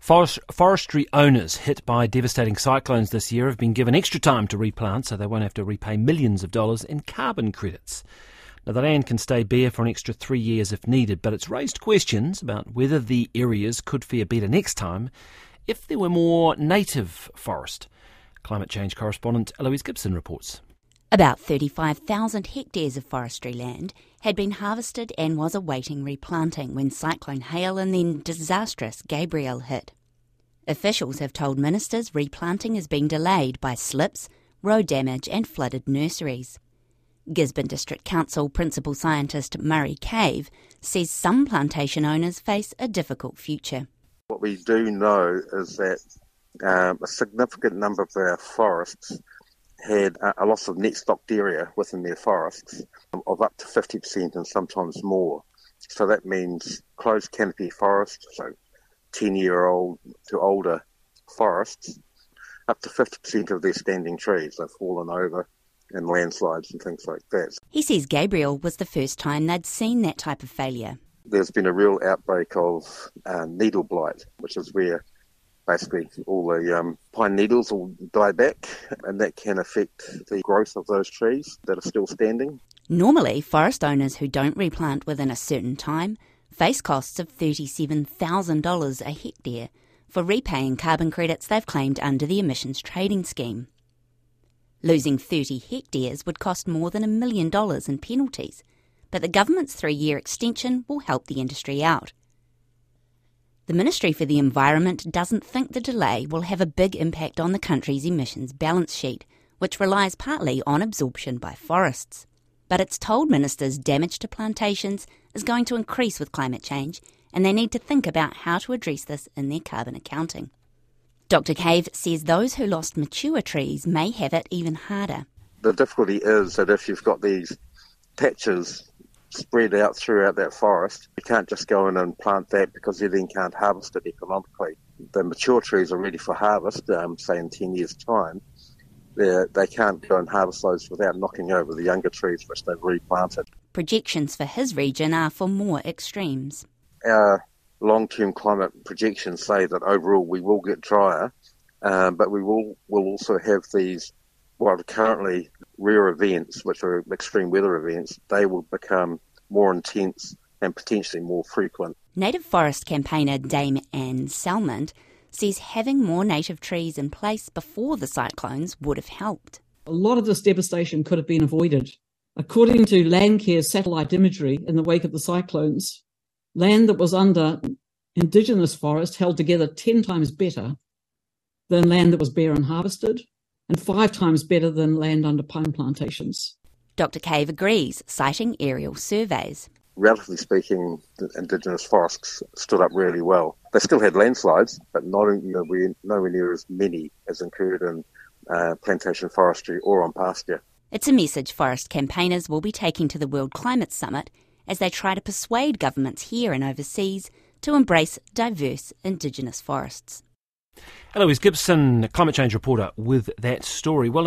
Forest, forestry owners hit by devastating cyclones this year have been given extra time to replant so they won't have to repay millions of dollars in carbon credits. Now, the land can stay bare for an extra three years if needed, but it's raised questions about whether the areas could fare better next time if there were more native forest. Climate change correspondent Eloise Gibson reports. About 35,000 hectares of forestry land had been harvested and was awaiting replanting when Cyclone Hale and then disastrous Gabrielle hit. Officials have told ministers replanting is being delayed by slips, road damage, and flooded nurseries. Gisborne District Council Principal Scientist Murray Cave says some plantation owners face a difficult future. What we do know is that um, a significant number of our forests had a loss of net stocked area within their forests of up to 50% and sometimes more. So that means closed canopy forests, so 10 year old to older forests, up to 50% of their standing trees have fallen over and landslides and things like that. He says Gabrielle was the first time they'd seen that type of failure. There's been a real outbreak of uh, needle blight, which is where basically all the um, pine needles will die back, and that can affect the growth of those trees that are still standing. Normally, forest owners who don't replant within a certain time face costs of $37,000 a hectare for repaying carbon credits they've claimed under the emissions trading scheme. Losing 30 hectares would cost more than a million dollars in penalties, but the government's three year extension will help the industry out. The Ministry for the Environment doesn't think the delay will have a big impact on the country's emissions balance sheet, which relies partly on absorption by forests. But it's told ministers damage to plantations is going to increase with climate change, and they need to think about how to address this in their carbon accounting. Dr. Cave says those who lost mature trees may have it even harder. The difficulty is that if you've got these patches spread out throughout that forest. You can't just go in and plant that because you then can't harvest it economically. The mature trees are ready for harvest, um, say in 10 years' time. They're, they can not go and harvest those without knocking over the younger trees which they've replanted. Projections for his region are for more extremes. Our long term climate projections say that overall we will get drier, um, but we will, will also have these, well, currently rare events, which are extreme weather events, they will become more intense and potentially more frequent. Native Forest campaigner Dame Anne Salmond says having more native trees in place before the cyclones would have helped. A lot of this devastation could have been avoided. According to Landcare's satellite imagery in the wake of the cyclones, land that was under indigenous forest held together 10 times better than land that was bare and harvested, and five times better than land under pine plantations. Dr. Cave agrees, citing aerial surveys. Relatively speaking, the indigenous forests stood up really well. They still had landslides, but not you know, nowhere near as many as occurred in uh, plantation forestry or on pasture. It's a message forest campaigners will be taking to the World Climate Summit as they try to persuade governments here and overseas to embrace diverse indigenous forests. Eloise Gibson, climate change reporter, with that story. Well,